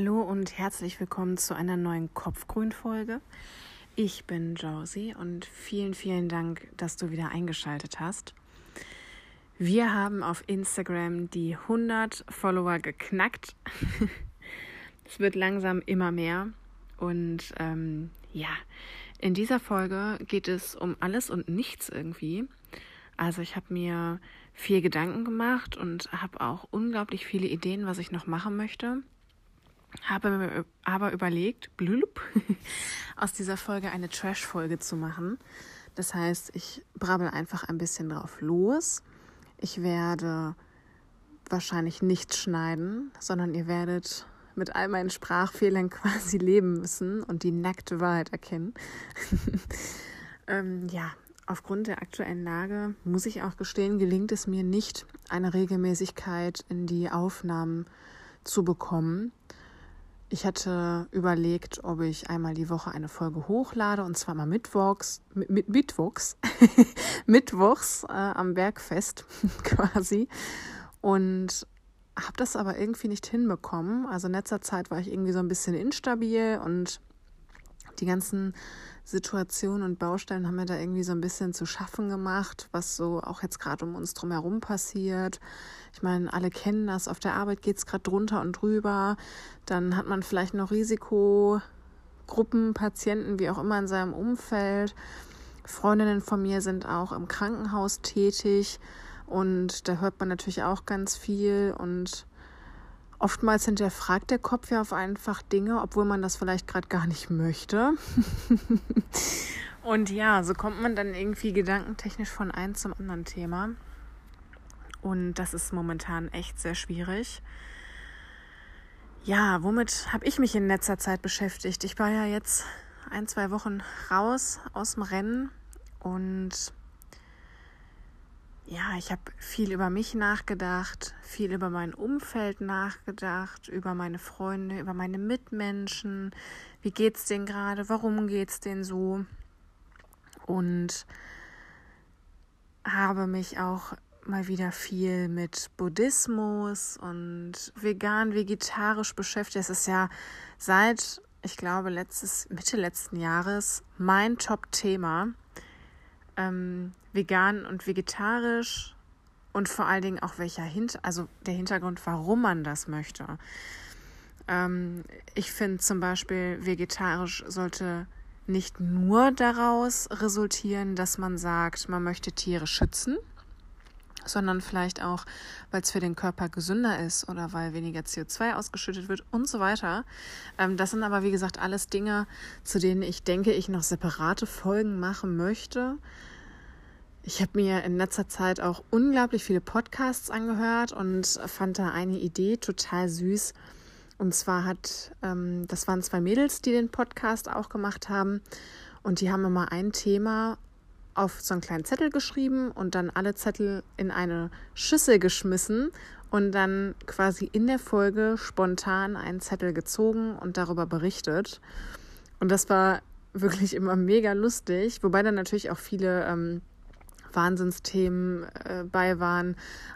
Hallo und herzlich willkommen zu einer neuen Kopfgrün-Folge. Ich bin Josie und vielen, vielen Dank, dass du wieder eingeschaltet hast. Wir haben auf Instagram die 100 Follower geknackt. es wird langsam immer mehr. Und ähm, ja, in dieser Folge geht es um alles und nichts irgendwie. Also ich habe mir viel Gedanken gemacht und habe auch unglaublich viele Ideen, was ich noch machen möchte habe aber überlegt, blub, aus dieser Folge eine Trash-Folge zu machen. Das heißt, ich brabbel einfach ein bisschen drauf los. Ich werde wahrscheinlich nichts schneiden, sondern ihr werdet mit all meinen Sprachfehlern quasi leben müssen und die nackte Wahrheit erkennen. ähm, ja, aufgrund der aktuellen Lage muss ich auch gestehen, gelingt es mir nicht, eine Regelmäßigkeit in die Aufnahmen zu bekommen. Ich hatte überlegt, ob ich einmal die Woche eine Folge hochlade und zwar mal mittwochs, mit, mit mittwochs, mittwochs äh, am Bergfest quasi. Und habe das aber irgendwie nicht hinbekommen. Also in letzter Zeit war ich irgendwie so ein bisschen instabil und die ganzen Situationen und Baustellen haben mir da irgendwie so ein bisschen zu schaffen gemacht, was so auch jetzt gerade um uns drum herum passiert. Ich meine, alle kennen das, auf der Arbeit geht es gerade drunter und drüber. Dann hat man vielleicht noch Risikogruppen, Patienten, wie auch immer in seinem Umfeld. Freundinnen von mir sind auch im Krankenhaus tätig und da hört man natürlich auch ganz viel und Oftmals hinterfragt der Kopf ja auf einfach Dinge, obwohl man das vielleicht gerade gar nicht möchte. und ja, so kommt man dann irgendwie gedankentechnisch von einem zum anderen Thema. Und das ist momentan echt sehr schwierig. Ja, womit habe ich mich in letzter Zeit beschäftigt? Ich war ja jetzt ein, zwei Wochen raus aus dem Rennen und ja, ich habe viel über mich nachgedacht, viel über mein Umfeld nachgedacht, über meine Freunde, über meine Mitmenschen. Wie geht's denen gerade? Warum geht's denen so? Und habe mich auch mal wieder viel mit Buddhismus und vegan, vegetarisch beschäftigt. Es ist ja seit, ich glaube, letztes, Mitte letzten Jahres mein Top-Thema ähm, vegan und vegetarisch und vor allen Dingen auch welcher Hint also der Hintergrund, warum man das möchte. Ähm, ich finde zum Beispiel, vegetarisch sollte nicht nur daraus resultieren, dass man sagt, man möchte Tiere schützen, sondern vielleicht auch, weil es für den Körper gesünder ist oder weil weniger CO2 ausgeschüttet wird und so weiter. Ähm, das sind aber, wie gesagt, alles Dinge, zu denen ich denke, ich noch separate Folgen machen möchte. Ich habe mir in letzter Zeit auch unglaublich viele Podcasts angehört und fand da eine Idee total süß. Und zwar hat, ähm, das waren zwei Mädels, die den Podcast auch gemacht haben. Und die haben immer ein Thema auf so einen kleinen Zettel geschrieben und dann alle Zettel in eine Schüssel geschmissen und dann quasi in der Folge spontan einen Zettel gezogen und darüber berichtet. Und das war wirklich immer mega lustig, wobei dann natürlich auch viele ähm, Wahnsinnsthemen äh, bei waren.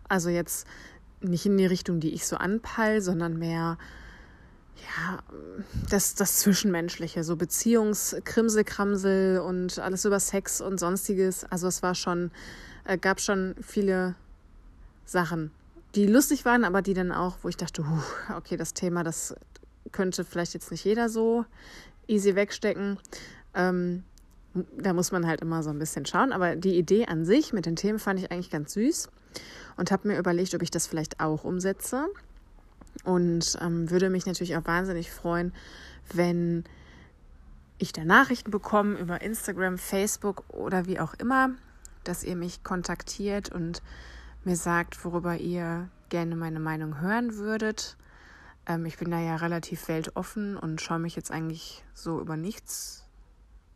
Also jetzt nicht in die Richtung, die ich so anpeil, sondern mehr ja, das, das Zwischenmenschliche, so Beziehungskrimselkramsel und alles über Sex und sonstiges. Also es war schon, äh, gab schon viele Sachen, die lustig waren, aber die dann auch, wo ich dachte, huh, okay, das Thema, das könnte vielleicht jetzt nicht jeder so easy wegstecken. Ähm, da muss man halt immer so ein bisschen schauen. Aber die Idee an sich mit den Themen fand ich eigentlich ganz süß und habe mir überlegt, ob ich das vielleicht auch umsetze. Und ähm, würde mich natürlich auch wahnsinnig freuen, wenn ich da Nachrichten bekomme über Instagram, Facebook oder wie auch immer, dass ihr mich kontaktiert und mir sagt, worüber ihr gerne meine Meinung hören würdet. Ähm, ich bin da ja relativ weltoffen und schaue mich jetzt eigentlich so über nichts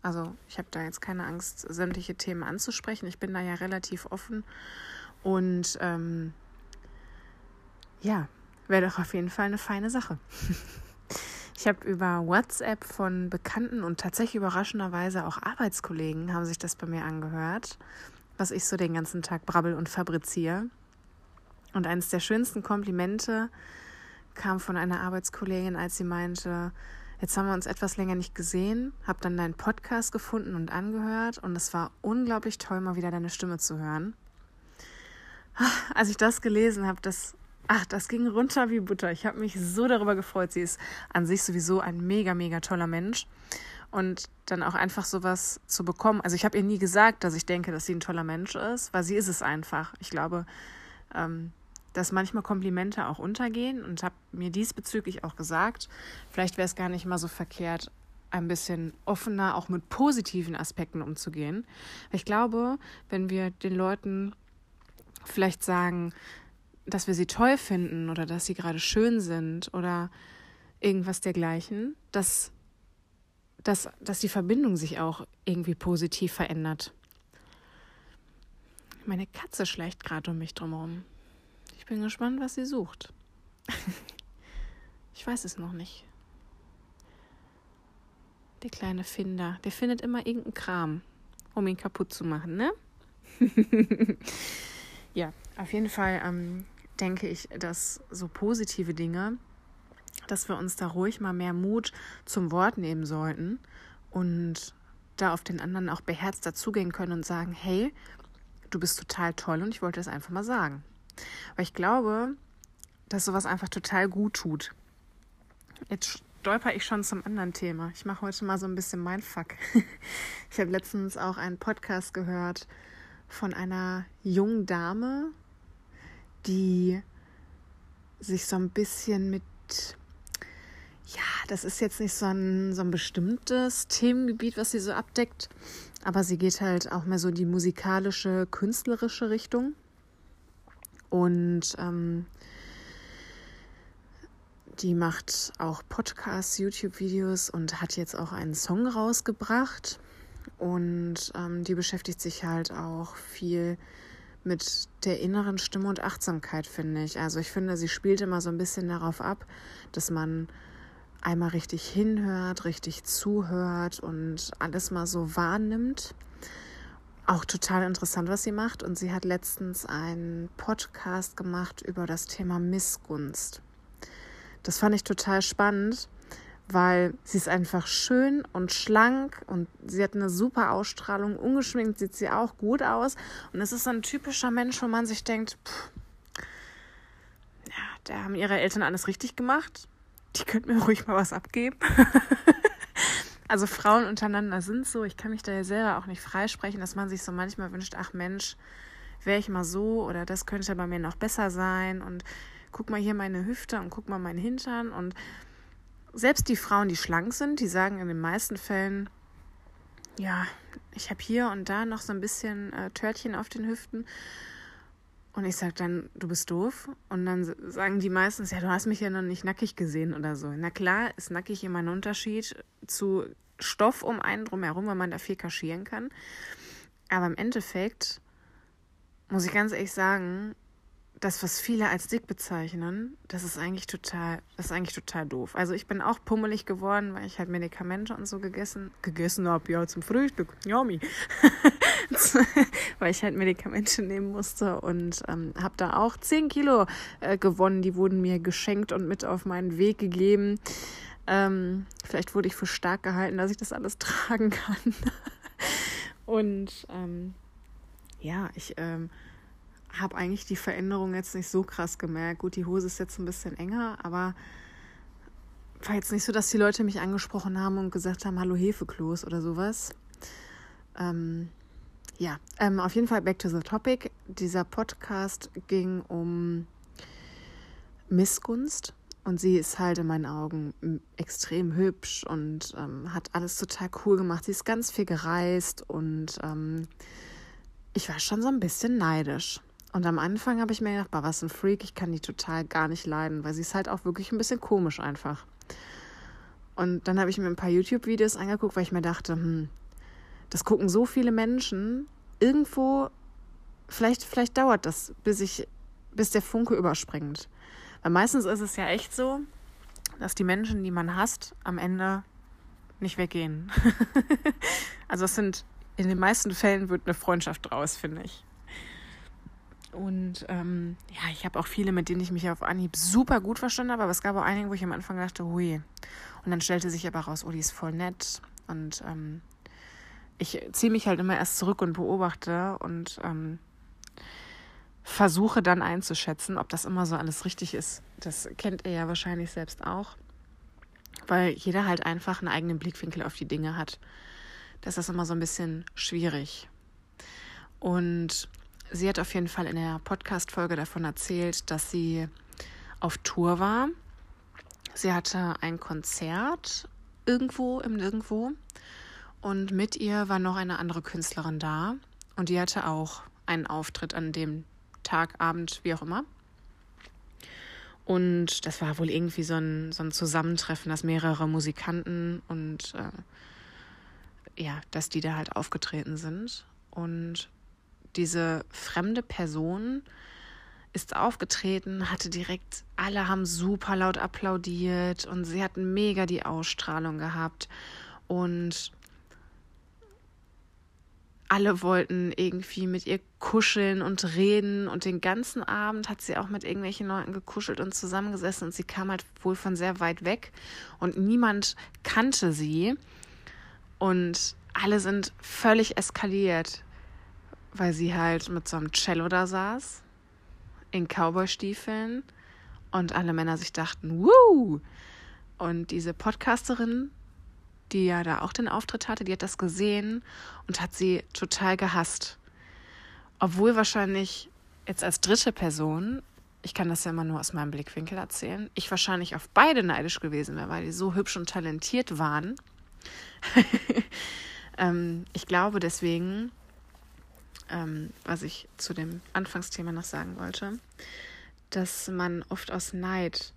also ich habe da jetzt keine Angst, sämtliche Themen anzusprechen. Ich bin da ja relativ offen. Und ähm, ja, wäre doch auf jeden Fall eine feine Sache. Ich habe über WhatsApp von Bekannten und tatsächlich überraschenderweise auch Arbeitskollegen haben sich das bei mir angehört, was ich so den ganzen Tag brabbel und fabriziere. Und eines der schönsten Komplimente kam von einer Arbeitskollegin, als sie meinte, jetzt haben wir uns etwas länger nicht gesehen, habe dann deinen Podcast gefunden und angehört und es war unglaublich toll, mal wieder deine Stimme zu hören. Als ich das gelesen habe, das, das ging runter wie Butter. Ich habe mich so darüber gefreut. Sie ist an sich sowieso ein mega, mega toller Mensch und dann auch einfach sowas zu bekommen. Also ich habe ihr nie gesagt, dass ich denke, dass sie ein toller Mensch ist, weil sie ist es einfach. Ich glaube, ähm, dass manchmal Komplimente auch untergehen und habe mir diesbezüglich auch gesagt, vielleicht wäre es gar nicht mal so verkehrt, ein bisschen offener auch mit positiven Aspekten umzugehen. Ich glaube, wenn wir den Leuten vielleicht sagen, dass wir sie toll finden oder dass sie gerade schön sind oder irgendwas dergleichen, dass, dass, dass die Verbindung sich auch irgendwie positiv verändert. Meine Katze schleicht gerade um mich drumherum. Ich bin gespannt, was sie sucht. ich weiß es noch nicht. Der kleine Finder, der findet immer irgendeinen Kram, um ihn kaputt zu machen, ne? ja, auf jeden Fall ähm, denke ich, dass so positive Dinge, dass wir uns da ruhig mal mehr Mut zum Wort nehmen sollten und da auf den anderen auch beherzt dazugehen können und sagen, hey, du bist total toll und ich wollte es einfach mal sagen. Weil ich glaube, dass sowas einfach total gut tut. Jetzt stolper ich schon zum anderen Thema. Ich mache heute mal so ein bisschen mein Fuck. Ich habe letztens auch einen Podcast gehört von einer jungen Dame, die sich so ein bisschen mit, ja, das ist jetzt nicht so ein, so ein bestimmtes Themengebiet, was sie so abdeckt, aber sie geht halt auch mehr so in die musikalische, künstlerische Richtung. Und ähm, die macht auch Podcasts, YouTube-Videos und hat jetzt auch einen Song rausgebracht. Und ähm, die beschäftigt sich halt auch viel mit der inneren Stimme und Achtsamkeit, finde ich. Also ich finde, sie spielt immer so ein bisschen darauf ab, dass man einmal richtig hinhört, richtig zuhört und alles mal so wahrnimmt auch total interessant, was sie macht. Und sie hat letztens einen Podcast gemacht über das Thema Missgunst. Das fand ich total spannend, weil sie ist einfach schön und schlank und sie hat eine super Ausstrahlung. Ungeschminkt sieht sie auch gut aus. Und es ist ein typischer Mensch, wo man sich denkt, pff, ja, da haben ihre Eltern alles richtig gemacht. Die könnten mir ruhig mal was abgeben. also Frauen untereinander sind so, ich kann mich da ja selber auch nicht freisprechen, dass man sich so manchmal wünscht, ach Mensch, wäre ich mal so oder das könnte bei mir noch besser sein. Und guck mal hier meine Hüfte und guck mal meinen Hintern. Und selbst die Frauen, die schlank sind, die sagen in den meisten Fällen, ja, ich habe hier und da noch so ein bisschen äh, Törtchen auf den Hüften. Und ich sage dann, du bist doof. Und dann sagen die meistens, ja, du hast mich ja noch nicht nackig gesehen oder so. Na klar, ist nackig immer ein Unterschied zu Stoff um einen drumherum, weil man da viel kaschieren kann. Aber im Endeffekt muss ich ganz ehrlich sagen, das, was viele als dick bezeichnen, das ist eigentlich total, das ist eigentlich total doof. Also ich bin auch pummelig geworden, weil ich halt Medikamente und so gegessen, gegessen habe, ja, zum Frühstück, yummy. weil ich halt Medikamente nehmen musste und ähm, habe da auch 10 Kilo äh, gewonnen. Die wurden mir geschenkt und mit auf meinen Weg gegeben. Ähm, vielleicht wurde ich für stark gehalten, dass ich das alles tragen kann. und ähm, ja, ich ähm, habe eigentlich die Veränderung jetzt nicht so krass gemerkt. Gut, die Hose ist jetzt ein bisschen enger, aber war jetzt nicht so, dass die Leute mich angesprochen haben und gesagt haben, hallo Hefeklos oder sowas. Ähm, ja, ähm, auf jeden Fall back to the topic. Dieser Podcast ging um Missgunst und sie ist halt in meinen Augen extrem hübsch und ähm, hat alles total cool gemacht. Sie ist ganz viel gereist und ähm, ich war schon so ein bisschen neidisch. Und am Anfang habe ich mir gedacht, boah, was ein Freak, ich kann die total gar nicht leiden, weil sie ist halt auch wirklich ein bisschen komisch einfach. Und dann habe ich mir ein paar YouTube-Videos angeguckt, weil ich mir dachte, hm, das gucken so viele Menschen. Irgendwo, vielleicht, vielleicht dauert das, bis ich, bis der Funke überspringt. Weil meistens ist es ja echt so, dass die Menschen, die man hasst, am Ende nicht weggehen. also es sind in den meisten Fällen wird eine Freundschaft draus, finde ich. Und ähm, ja, ich habe auch viele, mit denen ich mich auf Anhieb super gut verstanden habe, aber es gab auch einige, wo ich am Anfang dachte, hui. Und dann stellte sich aber raus, oh, die ist voll nett. Und ähm, ich ziehe mich halt immer erst zurück und beobachte und ähm, versuche dann einzuschätzen, ob das immer so alles richtig ist. Das kennt ihr ja wahrscheinlich selbst auch, weil jeder halt einfach einen eigenen Blickwinkel auf die Dinge hat. Das ist immer so ein bisschen schwierig. Und sie hat auf jeden Fall in der Podcast-Folge davon erzählt, dass sie auf Tour war. Sie hatte ein Konzert irgendwo im Nirgendwo und mit ihr war noch eine andere Künstlerin da und die hatte auch einen Auftritt an dem Tag, Abend, wie auch immer. Und das war wohl irgendwie so ein, so ein Zusammentreffen, dass mehrere Musikanten und äh, ja, dass die da halt aufgetreten sind. Und diese fremde Person ist aufgetreten, hatte direkt, alle haben super laut applaudiert und sie hatten mega die Ausstrahlung gehabt. Und alle wollten irgendwie mit ihr kuscheln und reden. Und den ganzen Abend hat sie auch mit irgendwelchen Leuten gekuschelt und zusammengesessen. Und sie kam halt wohl von sehr weit weg. Und niemand kannte sie. Und alle sind völlig eskaliert weil sie halt mit so einem Cello da saß, in Cowboy-Stiefeln und alle Männer sich dachten, wuh! Und diese Podcasterin, die ja da auch den Auftritt hatte, die hat das gesehen und hat sie total gehasst. Obwohl wahrscheinlich jetzt als dritte Person, ich kann das ja immer nur aus meinem Blickwinkel erzählen, ich wahrscheinlich auf beide neidisch gewesen wäre, weil die so hübsch und talentiert waren. ähm, ich glaube deswegen, ähm, was ich zu dem Anfangsthema noch sagen wollte, dass man oft aus Neid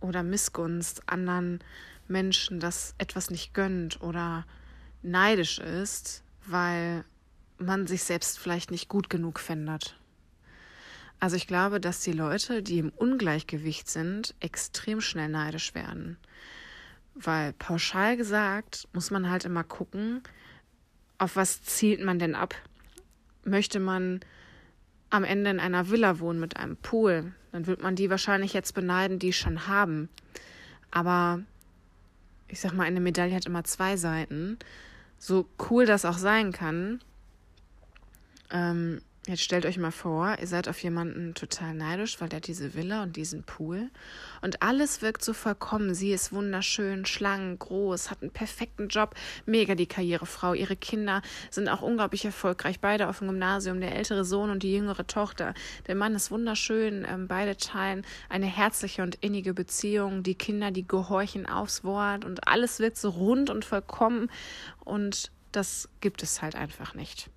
oder Missgunst anderen Menschen das etwas nicht gönnt oder neidisch ist, weil man sich selbst vielleicht nicht gut genug findet. Also ich glaube, dass die Leute, die im Ungleichgewicht sind, extrem schnell neidisch werden. Weil pauschal gesagt muss man halt immer gucken, auf was zielt man denn ab möchte man am Ende in einer Villa wohnen mit einem Pool, dann wird man die wahrscheinlich jetzt beneiden, die schon haben. Aber ich sag mal, eine Medaille hat immer zwei Seiten. So cool das auch sein kann, ähm, Jetzt stellt euch mal vor, ihr seid auf jemanden total neidisch, weil der diese Villa und diesen Pool. Und alles wirkt so vollkommen. Sie ist wunderschön, schlank, groß, hat einen perfekten Job, mega die Karrierefrau. Ihre Kinder sind auch unglaublich erfolgreich, beide auf dem Gymnasium, der ältere Sohn und die jüngere Tochter. Der Mann ist wunderschön, ähm, beide teilen eine herzliche und innige Beziehung. Die Kinder, die gehorchen aufs Wort und alles wirkt so rund und vollkommen. Und das gibt es halt einfach nicht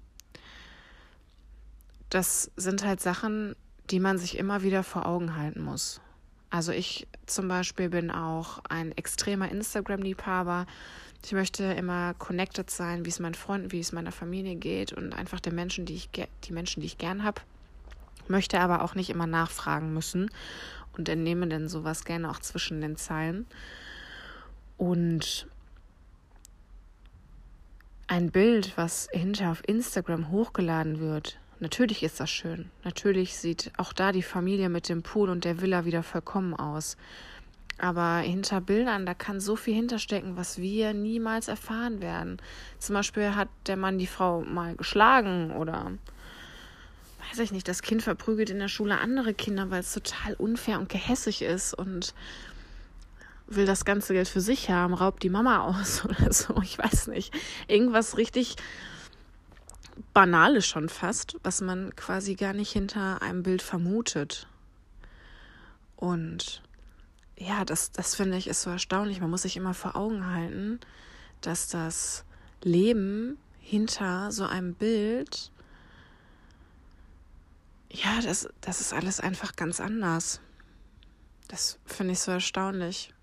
das sind halt Sachen, die man sich immer wieder vor Augen halten muss. Also ich zum Beispiel bin auch ein extremer Instagram-Liebhaber. Ich möchte immer connected sein, wie es meinen Freunden, wie es meiner Familie geht und einfach den Menschen, die ich die Menschen, die ich gern habe. Möchte aber auch nicht immer nachfragen müssen und entnehme dann sowas gerne auch zwischen den Zeilen. Und ein Bild, was hinter auf Instagram hochgeladen wird, Natürlich ist das schön. Natürlich sieht auch da die Familie mit dem Pool und der Villa wieder vollkommen aus. Aber hinter Bildern, da kann so viel hinterstecken, was wir niemals erfahren werden. Zum Beispiel hat der Mann die Frau mal geschlagen oder weiß ich nicht, das Kind verprügelt in der Schule andere Kinder, weil es total unfair und gehässig ist und will das ganze Geld für sich haben, raubt die Mama aus oder so. Ich weiß nicht. Irgendwas richtig Banales schon fast, was man quasi gar nicht hinter einem Bild vermutet. Und ja, das, das finde ich ist so erstaunlich. Man muss sich immer vor Augen halten, dass das Leben hinter so einem Bild, ja, das, das ist alles einfach ganz anders. Das finde ich so erstaunlich.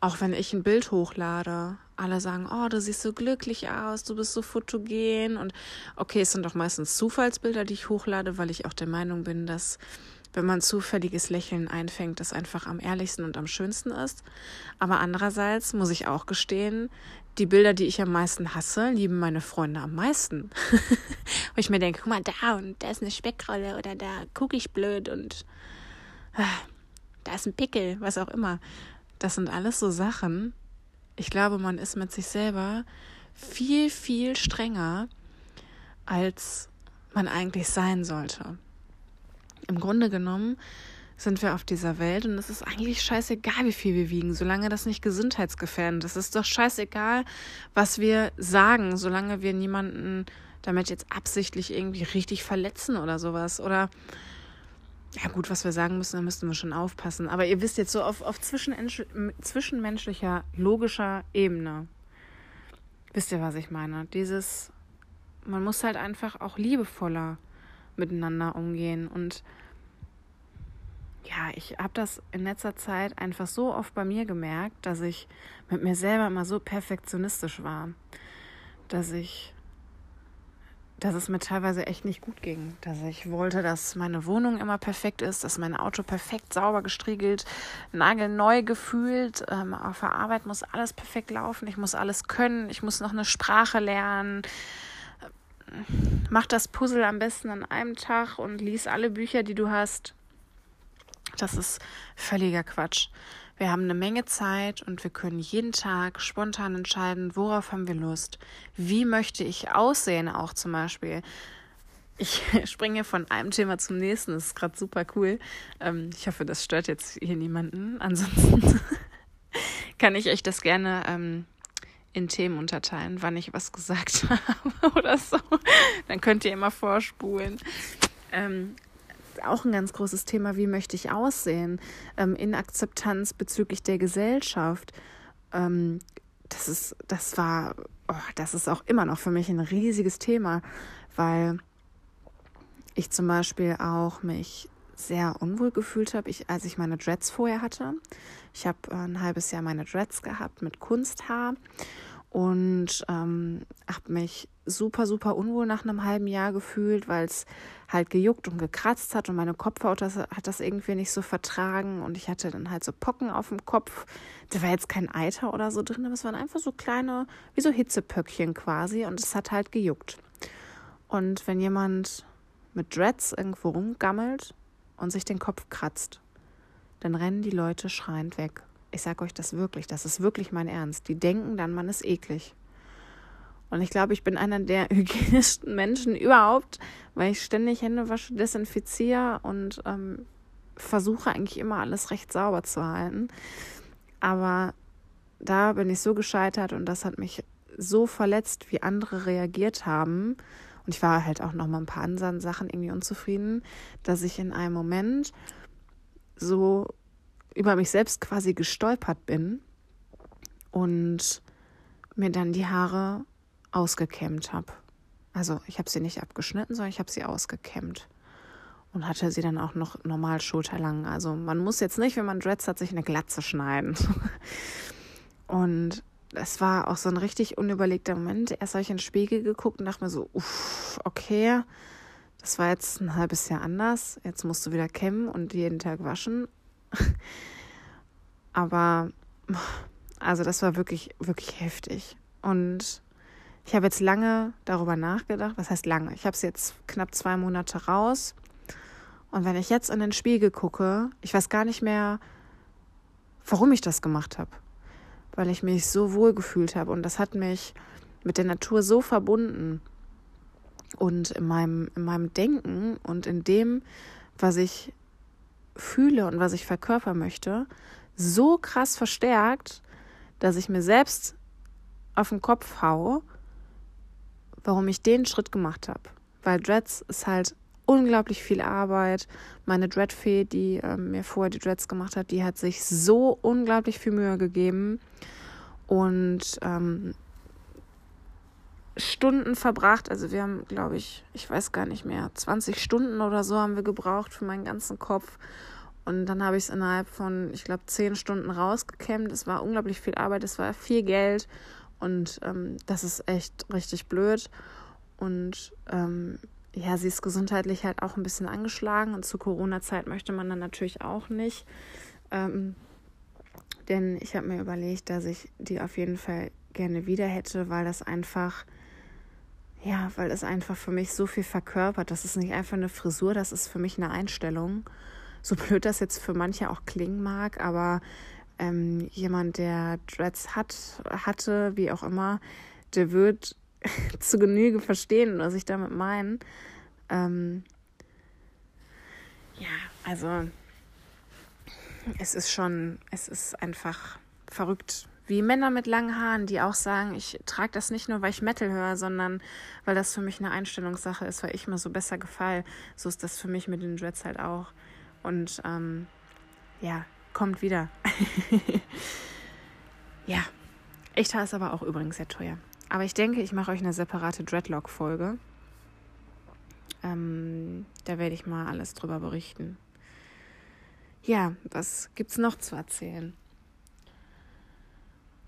Auch wenn ich ein Bild hochlade, alle sagen, oh, du siehst so glücklich aus, du bist so fotogen. Und okay, es sind doch meistens Zufallsbilder, die ich hochlade, weil ich auch der Meinung bin, dass wenn man zufälliges Lächeln einfängt, das einfach am ehrlichsten und am schönsten ist. Aber andererseits muss ich auch gestehen, die Bilder, die ich am meisten hasse, lieben meine Freunde am meisten. Wo ich mir denke, guck mal da und da ist eine Speckrolle oder da gucke ich blöd und äh, da ist ein Pickel, was auch immer. Das sind alles so Sachen. Ich glaube, man ist mit sich selber viel, viel strenger, als man eigentlich sein sollte. Im Grunde genommen sind wir auf dieser Welt und es ist eigentlich scheißegal, wie viel wir wiegen, solange das nicht gesundheitsgefährdend ist. Es ist doch scheißegal, was wir sagen, solange wir niemanden damit jetzt absichtlich irgendwie richtig verletzen oder sowas. Oder ja gut, was wir sagen müssen, da müssten wir schon aufpassen. Aber ihr wisst jetzt so auf, auf zwischenmenschlicher, logischer Ebene. Wisst ihr, was ich meine? Dieses, man muss halt einfach auch liebevoller miteinander umgehen und ja, ich habe das in letzter Zeit einfach so oft bei mir gemerkt, dass ich mit mir selber immer so perfektionistisch war, dass ich, dass es mir teilweise echt nicht gut ging, dass ich wollte, dass meine Wohnung immer perfekt ist, dass mein Auto perfekt sauber gestriegelt, nagelneu gefühlt, ähm, auf der Arbeit muss alles perfekt laufen, ich muss alles können, ich muss noch eine Sprache lernen, mach das Puzzle am besten an einem Tag und lies alle Bücher, die du hast. Das ist völliger Quatsch. Wir haben eine Menge Zeit und wir können jeden Tag spontan entscheiden, worauf haben wir Lust. Wie möchte ich aussehen, auch zum Beispiel. Ich springe von einem Thema zum nächsten. Das ist gerade super cool. Ähm, ich hoffe, das stört jetzt hier niemanden. Ansonsten kann ich euch das gerne ähm, in Themen unterteilen, wann ich was gesagt habe oder so. Dann könnt ihr immer vorspulen. Ähm, auch ein ganz großes Thema, wie möchte ich aussehen, ähm, in Akzeptanz bezüglich der Gesellschaft. Ähm, das ist, das war, oh, das ist auch immer noch für mich ein riesiges Thema, weil ich zum Beispiel auch mich sehr unwohl gefühlt habe, ich, als ich meine Dreads vorher hatte. Ich habe ein halbes Jahr meine Dreads gehabt mit Kunsthaar und ähm, habe mich super, super unwohl nach einem halben Jahr gefühlt, weil es halt gejuckt und gekratzt hat und meine Kopfhaut das, hat das irgendwie nicht so vertragen und ich hatte dann halt so Pocken auf dem Kopf. Da war jetzt kein Eiter oder so drin, aber es waren einfach so kleine, wie so Hitzepöckchen quasi und es hat halt gejuckt. Und wenn jemand mit Dreads irgendwo rumgammelt und sich den Kopf kratzt, dann rennen die Leute schreiend weg. Ich sage euch das wirklich, das ist wirklich mein Ernst. Die denken dann, man ist eklig. Und ich glaube, ich bin einer der hygienischsten Menschen überhaupt, weil ich ständig Hände wasche, desinfiziere und ähm, versuche eigentlich immer alles recht sauber zu halten. Aber da bin ich so gescheitert und das hat mich so verletzt, wie andere reagiert haben. Und ich war halt auch noch mal ein paar anderen Sachen irgendwie unzufrieden, dass ich in einem Moment so über mich selbst quasi gestolpert bin und mir dann die Haare ausgekämmt habe. Also ich habe sie nicht abgeschnitten, sondern ich habe sie ausgekämmt und hatte sie dann auch noch normal schulterlang. Also man muss jetzt nicht, wenn man Dreads hat, sich eine Glatze schneiden. und es war auch so ein richtig unüberlegter Moment. Erst habe ich in den Spiegel geguckt und dachte mir so, uff, okay, das war jetzt ein halbes Jahr anders. Jetzt musst du wieder kämmen und jeden Tag waschen. Aber also das war wirklich, wirklich heftig. Und ich habe jetzt lange darüber nachgedacht. Was heißt lange? Ich habe es jetzt knapp zwei Monate raus. Und wenn ich jetzt in den Spiegel gucke, ich weiß gar nicht mehr, warum ich das gemacht habe. Weil ich mich so wohl gefühlt habe. Und das hat mich mit der Natur so verbunden. Und in meinem, in meinem Denken und in dem, was ich fühle und was ich verkörpern möchte, so krass verstärkt, dass ich mir selbst auf den Kopf haue warum ich den Schritt gemacht habe. Weil Dreads ist halt unglaublich viel Arbeit. Meine Dreadfee, die ähm, mir vorher die Dreads gemacht hat, die hat sich so unglaublich viel Mühe gegeben und ähm, Stunden verbracht. Also wir haben, glaube ich, ich weiß gar nicht mehr, 20 Stunden oder so haben wir gebraucht für meinen ganzen Kopf. Und dann habe ich es innerhalb von, ich glaube, 10 Stunden rausgekämmt. Es war unglaublich viel Arbeit, es war viel Geld. Und ähm, das ist echt richtig blöd. Und ähm, ja, sie ist gesundheitlich halt auch ein bisschen angeschlagen und zu Corona-Zeit möchte man dann natürlich auch nicht. Ähm, denn ich habe mir überlegt, dass ich die auf jeden Fall gerne wieder hätte, weil das einfach, ja, weil es einfach für mich so viel verkörpert. Das ist nicht einfach eine Frisur, das ist für mich eine Einstellung. So blöd das jetzt für manche auch klingen mag, aber ähm, jemand, der Dreads hat, hatte, wie auch immer, der wird zu Genüge verstehen, was ich damit meine. Ähm, ja, also es ist schon, es ist einfach verrückt. Wie Männer mit langen Haaren, die auch sagen, ich trage das nicht nur, weil ich Metal höre, sondern weil das für mich eine Einstellungssache ist, weil ich mir so besser gefall. So ist das für mich mit den Dreads halt auch. Und ähm, ja, kommt wieder. ja, echter ist aber auch übrigens sehr teuer. Aber ich denke, ich mache euch eine separate Dreadlock-Folge. Ähm, da werde ich mal alles drüber berichten. Ja, was gibt's noch zu erzählen?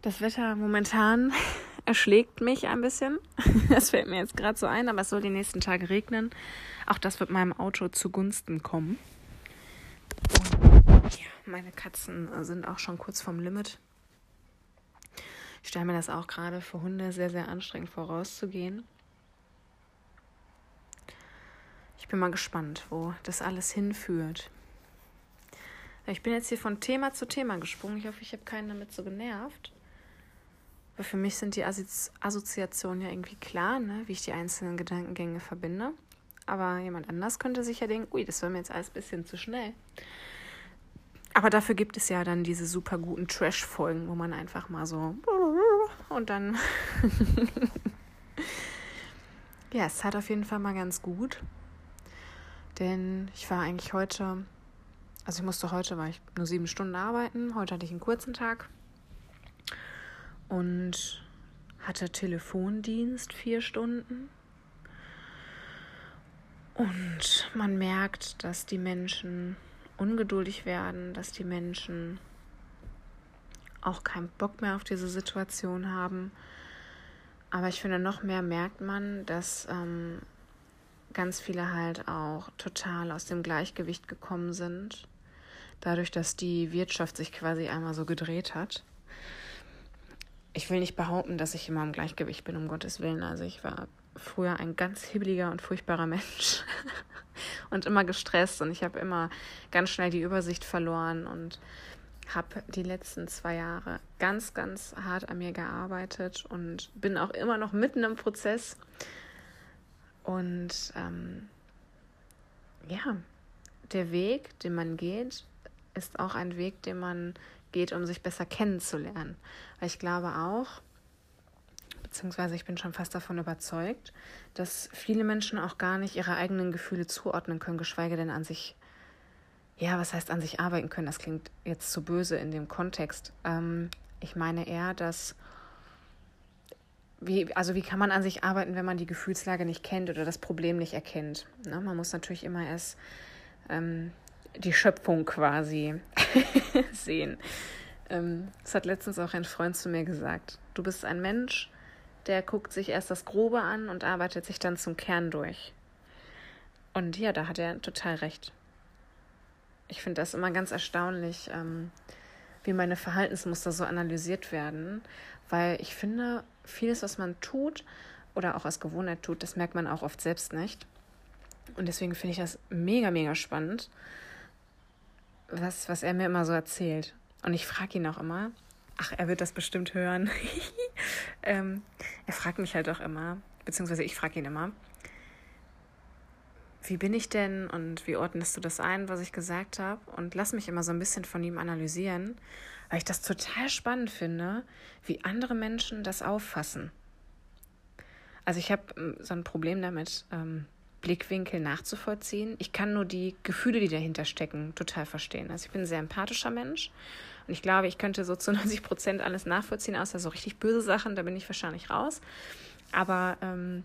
Das Wetter momentan erschlägt mich ein bisschen. Das fällt mir jetzt gerade so ein, aber es soll die nächsten Tage regnen. Auch das wird meinem Auto zugunsten kommen. Und ja, meine Katzen sind auch schon kurz vom Limit. Ich stelle mir das auch gerade für Hunde sehr, sehr anstrengend vorauszugehen. Ich bin mal gespannt, wo das alles hinführt. Ich bin jetzt hier von Thema zu Thema gesprungen. Ich hoffe, ich habe keinen damit so genervt. Aber für mich sind die Assoziationen ja irgendwie klar, ne? wie ich die einzelnen Gedankengänge verbinde. Aber jemand anders könnte sich ja denken, ui, das war mir jetzt alles ein bisschen zu schnell. Aber dafür gibt es ja dann diese super guten Trash-Folgen, wo man einfach mal so und dann. ja, es hat auf jeden Fall mal ganz gut. Denn ich war eigentlich heute, also ich musste heute, war ich nur sieben Stunden arbeiten. Heute hatte ich einen kurzen Tag. Und hatte Telefondienst vier Stunden. Und man merkt, dass die Menschen ungeduldig werden, dass die Menschen auch keinen Bock mehr auf diese Situation haben. Aber ich finde, noch mehr merkt man, dass ähm, ganz viele halt auch total aus dem Gleichgewicht gekommen sind. Dadurch, dass die Wirtschaft sich quasi einmal so gedreht hat. Ich will nicht behaupten, dass ich immer im Gleichgewicht bin, um Gottes Willen. Also ich war früher ein ganz hibbeliger und furchtbarer Mensch und immer gestresst und ich habe immer ganz schnell die Übersicht verloren und habe die letzten zwei Jahre ganz, ganz hart an mir gearbeitet und bin auch immer noch mitten im Prozess. Und ähm, ja, der Weg, den man geht, ist auch ein Weg, den man geht, um sich besser kennenzulernen. Weil ich glaube auch, beziehungsweise ich bin schon fast davon überzeugt, dass viele Menschen auch gar nicht ihre eigenen Gefühle zuordnen können, geschweige denn an sich, ja, was heißt an sich arbeiten können? Das klingt jetzt zu böse in dem Kontext. Ähm, ich meine eher, dass wie, also wie kann man an sich arbeiten, wenn man die Gefühlslage nicht kennt oder das Problem nicht erkennt? Ne? Man muss natürlich immer erst ähm, die Schöpfung quasi sehen. Ähm, das hat letztens auch ein Freund zu mir gesagt. Du bist ein Mensch, der guckt sich erst das Grobe an und arbeitet sich dann zum Kern durch. Und ja, da hat er total recht. Ich finde das immer ganz erstaunlich, ähm, wie meine Verhaltensmuster so analysiert werden, weil ich finde, vieles, was man tut oder auch aus Gewohnheit tut, das merkt man auch oft selbst nicht. Und deswegen finde ich das mega, mega spannend, was, was er mir immer so erzählt. Und ich frage ihn auch immer, ach, er wird das bestimmt hören. ähm, er fragt mich halt auch immer, beziehungsweise ich frage ihn immer, wie bin ich denn und wie ordnest du das ein, was ich gesagt habe? Und lass mich immer so ein bisschen von ihm analysieren, weil ich das total spannend finde, wie andere Menschen das auffassen. Also ich habe ähm, so ein Problem damit, ähm, Blickwinkel nachzuvollziehen. Ich kann nur die Gefühle, die dahinter stecken, total verstehen. Also ich bin ein sehr empathischer Mensch und ich glaube, ich könnte so zu 90 Prozent alles nachvollziehen, außer so richtig böse Sachen, da bin ich wahrscheinlich raus. Aber ähm,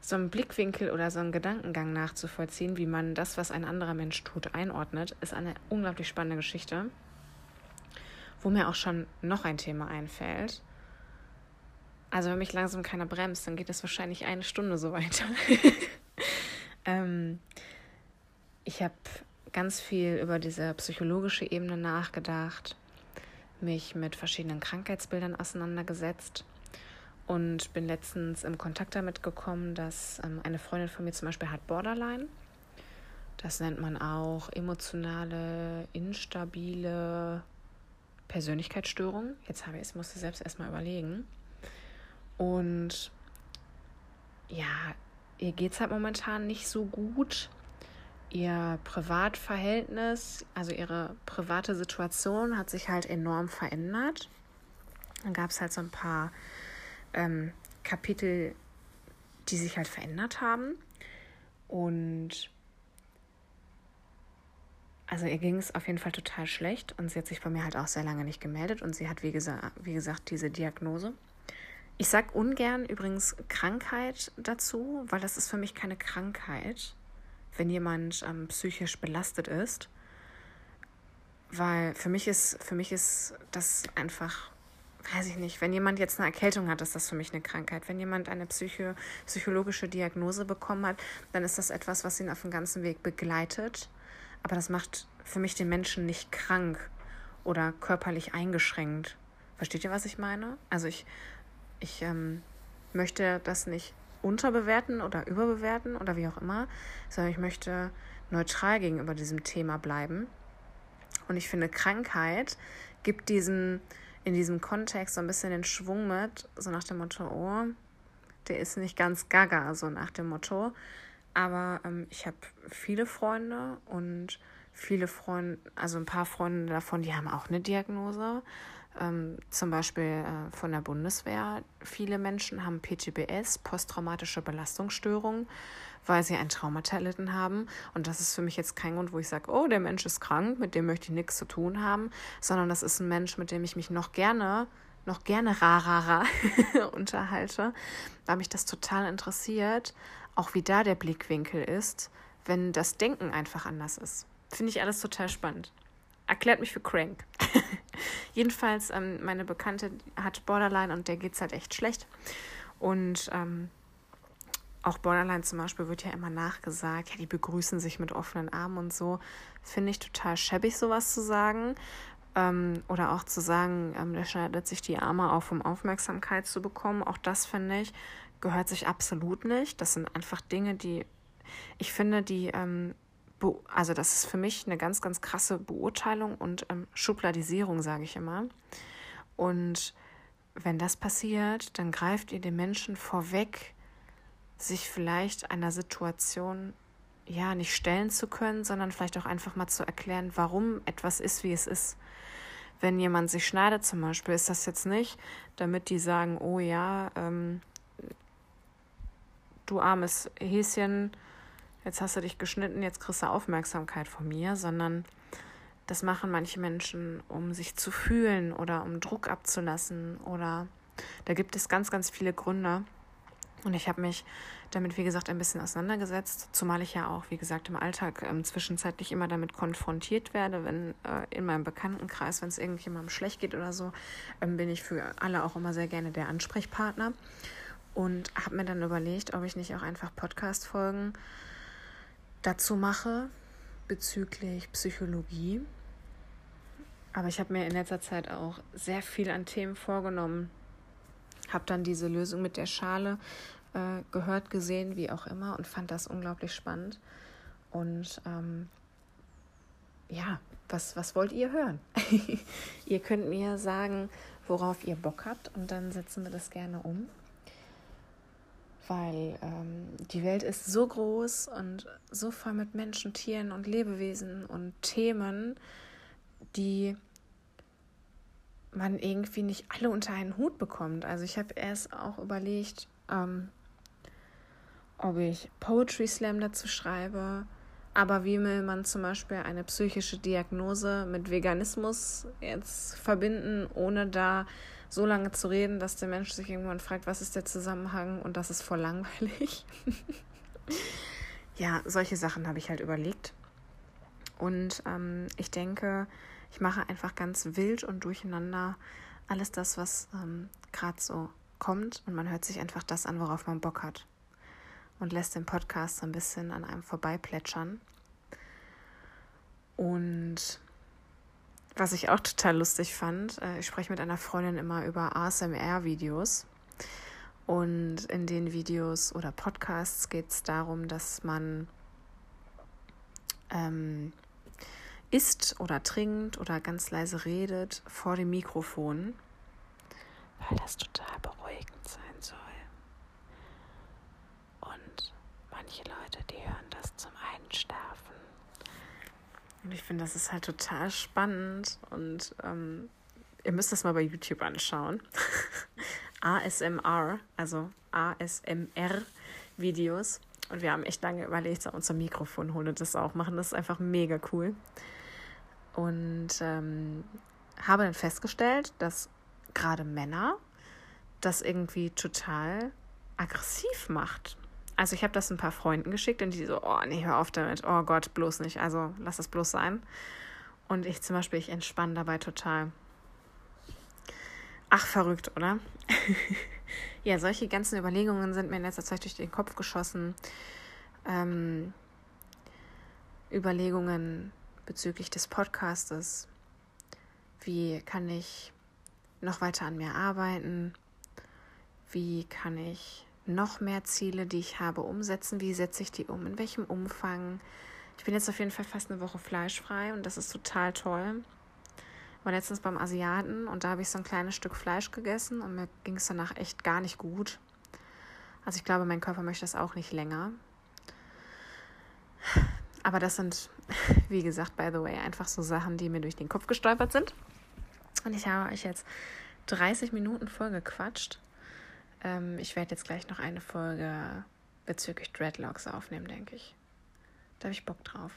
so einen Blickwinkel oder so einen Gedankengang nachzuvollziehen, wie man das, was ein anderer Mensch tut, einordnet, ist eine unglaublich spannende Geschichte. Wo mir auch schon noch ein Thema einfällt. Also wenn mich langsam keiner bremst, dann geht es wahrscheinlich eine Stunde so weiter. Ähm, ich habe ganz viel über diese psychologische Ebene nachgedacht, mich mit verschiedenen Krankheitsbildern auseinandergesetzt und bin letztens im Kontakt damit gekommen, dass ähm, eine Freundin von mir zum Beispiel hat Borderline. Das nennt man auch emotionale, instabile Persönlichkeitsstörung. Jetzt habe ich es, musste selbst erstmal überlegen. Und ja, ihr geht es halt momentan nicht so gut. Ihr Privatverhältnis, also ihre private Situation hat sich halt enorm verändert. Dann gab es halt so ein paar ähm, Kapitel, die sich halt verändert haben. Und also ihr ging es auf jeden Fall total schlecht und sie hat sich bei mir halt auch sehr lange nicht gemeldet und sie hat, wie, gesa wie gesagt, diese Diagnose. Ich sage ungern übrigens Krankheit dazu, weil das ist für mich keine Krankheit, wenn jemand ähm, psychisch belastet ist. Weil für mich ist, für mich ist das einfach, weiß ich nicht, wenn jemand jetzt eine Erkältung hat, ist das für mich eine Krankheit. Wenn jemand eine psycho psychologische Diagnose bekommen hat, dann ist das etwas, was ihn auf dem ganzen Weg begleitet aber das macht für mich den Menschen nicht krank oder körperlich eingeschränkt. Versteht ihr, was ich meine? Also ich, ich ähm, möchte das nicht unterbewerten oder überbewerten oder wie auch immer, sondern ich möchte neutral gegenüber diesem Thema bleiben. Und ich finde, Krankheit gibt diesen, in diesem Kontext so ein bisschen den Schwung mit, so nach dem Motto, oh, der ist nicht ganz gaga, so nach dem Motto. Aber ähm, ich habe viele Freunde und viele Freunde, also ein paar Freunde davon, die haben auch eine Diagnose. Ähm, zum Beispiel äh, von der Bundeswehr. Viele Menschen haben PTBS, posttraumatische Belastungsstörung, weil sie ein Traumata erlitten haben. Und das ist für mich jetzt kein Grund, wo ich sage, oh, der Mensch ist krank, mit dem möchte ich nichts zu tun haben, sondern das ist ein Mensch, mit dem ich mich noch gerne noch gerne rarara unterhalte, weil mich das total interessiert, auch wie da der Blickwinkel ist, wenn das Denken einfach anders ist. Finde ich alles total spannend. Erklärt mich für crank. Jedenfalls, ähm, meine Bekannte hat Borderline und der geht es halt echt schlecht. Und ähm, auch Borderline zum Beispiel wird ja immer nachgesagt, ja, die begrüßen sich mit offenen Armen und so. Finde ich total schäbig, sowas zu sagen. Ähm, oder auch zu sagen, ähm, der schneidet sich die Arme auf, um Aufmerksamkeit zu bekommen. Auch das finde ich gehört sich absolut nicht. Das sind einfach Dinge, die ich finde, die, ähm, also das ist für mich eine ganz, ganz krasse Beurteilung und ähm, Schubladisierung, sage ich immer. Und wenn das passiert, dann greift ihr den Menschen vorweg, sich vielleicht einer Situation ja nicht stellen zu können, sondern vielleicht auch einfach mal zu erklären, warum etwas ist, wie es ist. Wenn jemand sich schneidet zum Beispiel, ist das jetzt nicht, damit die sagen, oh ja, ähm, du armes Häschen, jetzt hast du dich geschnitten, jetzt kriegst du Aufmerksamkeit von mir, sondern das machen manche Menschen, um sich zu fühlen oder um Druck abzulassen oder da gibt es ganz, ganz viele Gründe. Und ich habe mich damit, wie gesagt, ein bisschen auseinandergesetzt, zumal ich ja auch, wie gesagt, im Alltag ähm, zwischenzeitlich immer damit konfrontiert werde, wenn äh, in meinem Bekanntenkreis, wenn es irgendjemandem schlecht geht oder so, ähm, bin ich für alle auch immer sehr gerne der Ansprechpartner und habe mir dann überlegt, ob ich nicht auch einfach Podcast-Folgen dazu mache bezüglich Psychologie. Aber ich habe mir in letzter Zeit auch sehr viel an Themen vorgenommen. Habe dann diese Lösung mit der Schale äh, gehört, gesehen, wie auch immer, und fand das unglaublich spannend. Und ähm, ja, was, was wollt ihr hören? ihr könnt mir sagen, worauf ihr Bock habt, und dann setzen wir das gerne um weil ähm, die Welt ist so groß und so voll mit Menschen, Tieren und Lebewesen und Themen, die man irgendwie nicht alle unter einen Hut bekommt. Also ich habe erst auch überlegt, ähm, ob ich Poetry Slam dazu schreibe, aber wie will man zum Beispiel eine psychische Diagnose mit Veganismus jetzt verbinden, ohne da so lange zu reden, dass der Mensch sich irgendwann fragt, was ist der Zusammenhang und das ist voll langweilig. ja, solche Sachen habe ich halt überlegt. Und ähm, ich denke, ich mache einfach ganz wild und durcheinander alles das, was ähm, gerade so kommt und man hört sich einfach das an, worauf man Bock hat. und lässt den Podcast so ein bisschen an einem vorbeiplätschern. Und was ich auch total lustig fand, äh, ich spreche mit einer Freundin immer über ASMR-Videos. Und in den Videos oder Podcasts geht es darum, dass man ähm, isst oder trinkt oder ganz leise redet vor dem Mikrofon, weil das total beruhigend sein soll. Und manche Leute, die hören das zum Einschlafen. Und ich finde, das ist halt total spannend und ähm, ihr müsst das mal bei YouTube anschauen. ASMR, also ASMR-Videos. Und wir haben echt lange überlegt, unser Mikrofon holen und das auch machen. Das ist einfach mega cool. Und ähm, habe dann festgestellt, dass gerade Männer das irgendwie total aggressiv macht. Also ich habe das ein paar Freunden geschickt und die so, oh nee, hör auf damit, oh Gott, bloß nicht, also lass das bloß sein. Und ich zum Beispiel, ich entspanne dabei total. Ach, verrückt, oder? ja, solche ganzen Überlegungen sind mir in letzter Zeit durch den Kopf geschossen. Ähm, Überlegungen bezüglich des Podcastes. Wie kann ich noch weiter an mir arbeiten? Wie kann ich noch mehr Ziele, die ich habe, umsetzen? Wie setze ich die um? In welchem Umfang? Ich bin jetzt auf jeden Fall fast eine Woche fleischfrei und das ist total toll war letztens beim Asiaten und da habe ich so ein kleines Stück Fleisch gegessen und mir ging es danach echt gar nicht gut. Also ich glaube, mein Körper möchte das auch nicht länger. Aber das sind, wie gesagt, by the way, einfach so Sachen, die mir durch den Kopf gestolpert sind. Und ich habe euch jetzt 30 Minuten voll gequatscht. Ähm, ich werde jetzt gleich noch eine Folge bezüglich Dreadlocks aufnehmen, denke ich. Da habe ich Bock drauf.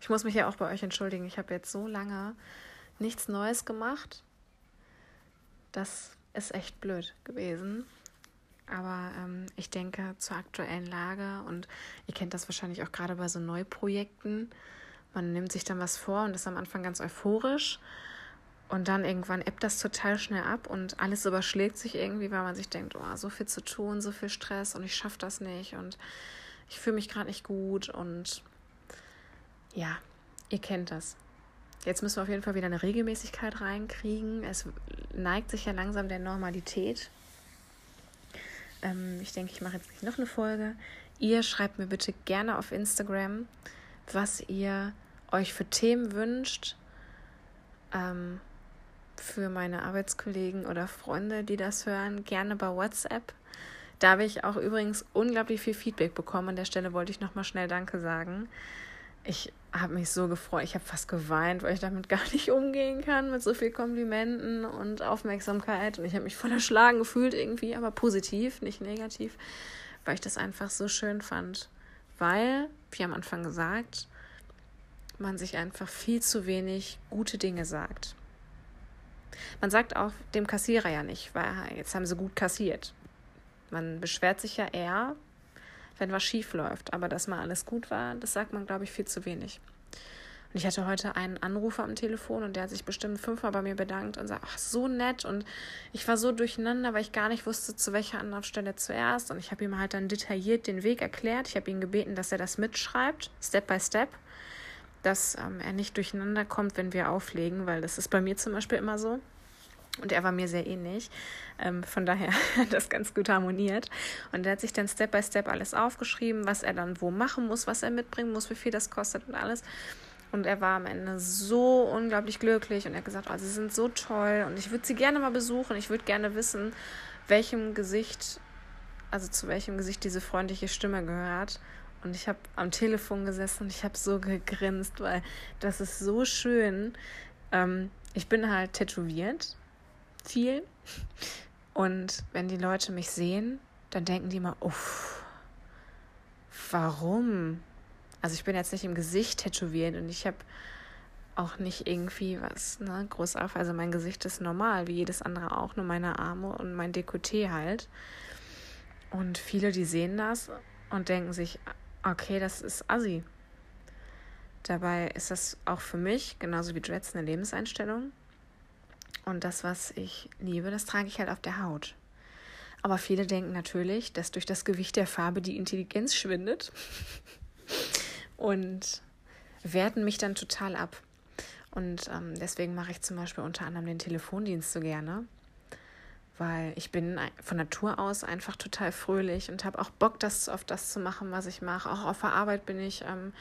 Ich muss mich ja auch bei euch entschuldigen. Ich habe jetzt so lange nichts Neues gemacht. Das ist echt blöd gewesen. Aber ähm, ich denke zur aktuellen Lage und ihr kennt das wahrscheinlich auch gerade bei so Neuprojekten. Man nimmt sich dann was vor und ist am Anfang ganz euphorisch. Und dann irgendwann ebbt das total schnell ab und alles überschlägt sich irgendwie, weil man sich denkt, oh, so viel zu tun, so viel Stress und ich schaffe das nicht und ich fühle mich gerade nicht gut und ja, ihr kennt das. Jetzt müssen wir auf jeden Fall wieder eine Regelmäßigkeit reinkriegen. Es neigt sich ja langsam der Normalität. Ähm, ich denke, ich mache jetzt nicht noch eine Folge. Ihr schreibt mir bitte gerne auf Instagram, was ihr euch für Themen wünscht. Ähm, für meine Arbeitskollegen oder Freunde, die das hören, gerne bei WhatsApp. Da habe ich auch übrigens unglaublich viel Feedback bekommen. An der Stelle wollte ich nochmal schnell Danke sagen ich habe mich so gefreut. Ich habe fast geweint, weil ich damit gar nicht umgehen kann mit so viel Komplimenten und Aufmerksamkeit. Und ich habe mich voller Schlagen gefühlt irgendwie, aber positiv, nicht negativ, weil ich das einfach so schön fand. Weil, wie am Anfang gesagt, man sich einfach viel zu wenig gute Dinge sagt. Man sagt auch dem Kassierer ja nicht, weil jetzt haben sie gut kassiert. Man beschwert sich ja eher, wenn was schief läuft. Aber dass mal alles gut war, das sagt man, glaube ich, viel zu wenig. Und ich hatte heute einen Anrufer am Telefon und der hat sich bestimmt fünfmal bei mir bedankt und sagt, ach, so nett. Und ich war so durcheinander, weil ich gar nicht wusste, zu welcher Anlaufstelle zuerst. Und ich habe ihm halt dann detailliert den Weg erklärt. Ich habe ihn gebeten, dass er das mitschreibt, Step by Step, dass ähm, er nicht durcheinander kommt, wenn wir auflegen, weil das ist bei mir zum Beispiel immer so. Und er war mir sehr ähnlich. Ähm, von daher hat das ganz gut harmoniert. Und er hat sich dann Step by Step alles aufgeschrieben, was er dann wo machen muss, was er mitbringen muss, wie viel das kostet und alles. Und er war am Ende so unglaublich glücklich und er hat gesagt, oh, sie sind so toll und ich würde sie gerne mal besuchen. Ich würde gerne wissen, welchem Gesicht, also zu welchem Gesicht diese freundliche Stimme gehört. Und ich habe am Telefon gesessen und ich habe so gegrinst, weil das ist so schön. Ähm, ich bin halt tätowiert viel. Und wenn die Leute mich sehen, dann denken die immer, uff, warum? Also ich bin jetzt nicht im Gesicht tätowiert und ich habe auch nicht irgendwie was ne, groß auf. Also mein Gesicht ist normal, wie jedes andere auch, nur meine Arme und mein Dekolleté halt. Und viele, die sehen das und denken sich, okay, das ist assi. Dabei ist das auch für mich, genauso wie Dreads, eine Lebenseinstellung. Und das, was ich liebe, das trage ich halt auf der Haut. Aber viele denken natürlich, dass durch das Gewicht der Farbe die Intelligenz schwindet und werten mich dann total ab. Und ähm, deswegen mache ich zum Beispiel unter anderem den Telefondienst so gerne, weil ich bin von Natur aus einfach total fröhlich und habe auch Bock, das auf das zu machen, was ich mache. Auch auf der Arbeit bin ich ähm,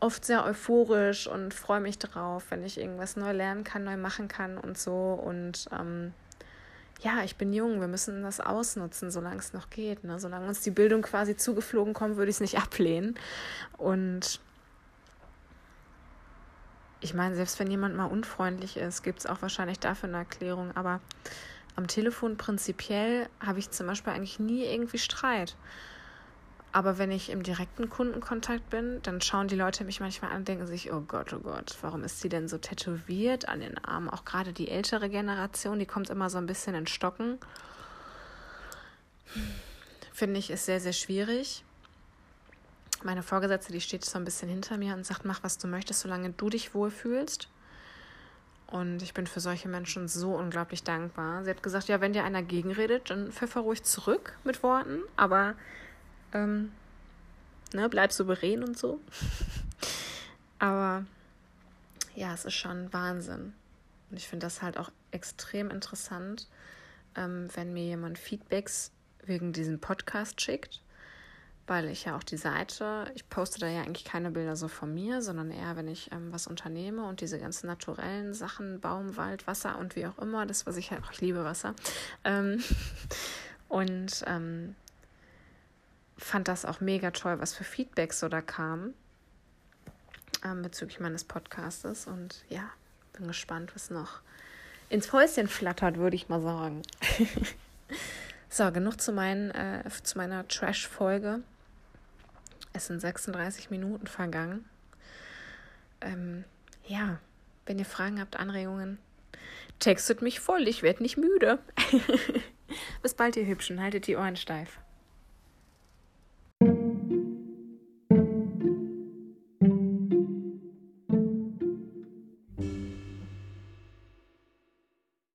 oft sehr euphorisch und freue mich drauf, wenn ich irgendwas neu lernen kann, neu machen kann und so. Und ähm, ja, ich bin jung, wir müssen das ausnutzen, solange es noch geht. Ne? Solange uns die Bildung quasi zugeflogen kommt, würde ich es nicht ablehnen. Und ich meine, selbst wenn jemand mal unfreundlich ist, gibt es auch wahrscheinlich dafür eine Erklärung. Aber am Telefon prinzipiell habe ich zum Beispiel eigentlich nie irgendwie Streit. Aber wenn ich im direkten Kundenkontakt bin, dann schauen die Leute mich manchmal an und denken sich, oh Gott, oh Gott, warum ist sie denn so tätowiert an den Armen? Auch gerade die ältere Generation, die kommt immer so ein bisschen in Stocken. Finde ich, ist sehr, sehr schwierig. Meine Vorgesetzte, die steht so ein bisschen hinter mir und sagt, mach, was du möchtest, solange du dich wohlfühlst. Und ich bin für solche Menschen so unglaublich dankbar. Sie hat gesagt, ja, wenn dir einer gegenredet, dann pfeffer ruhig zurück mit Worten, aber ähm, ne, bleib souverän und so. aber ja, es ist schon Wahnsinn. Und ich finde das halt auch extrem interessant, ähm, wenn mir jemand Feedbacks wegen diesem Podcast schickt weil ich ja auch die Seite, ich poste da ja eigentlich keine Bilder so von mir, sondern eher, wenn ich ähm, was unternehme und diese ganzen naturellen Sachen, Baum, Wald, Wasser und wie auch immer, das, was ich halt auch, ich liebe Wasser. Ähm, und ähm, fand das auch mega toll, was für Feedbacks so da kam ähm, bezüglich meines Podcastes und ja, bin gespannt, was noch ins Häuschen flattert, würde ich mal sagen. so, genug zu, meinen, äh, zu meiner Trash-Folge. Es sind 36 Minuten vergangen. Ähm, ja, wenn ihr Fragen habt, Anregungen, textet mich voll. Ich werde nicht müde. Bis bald, ihr Hübschen. Haltet die Ohren steif.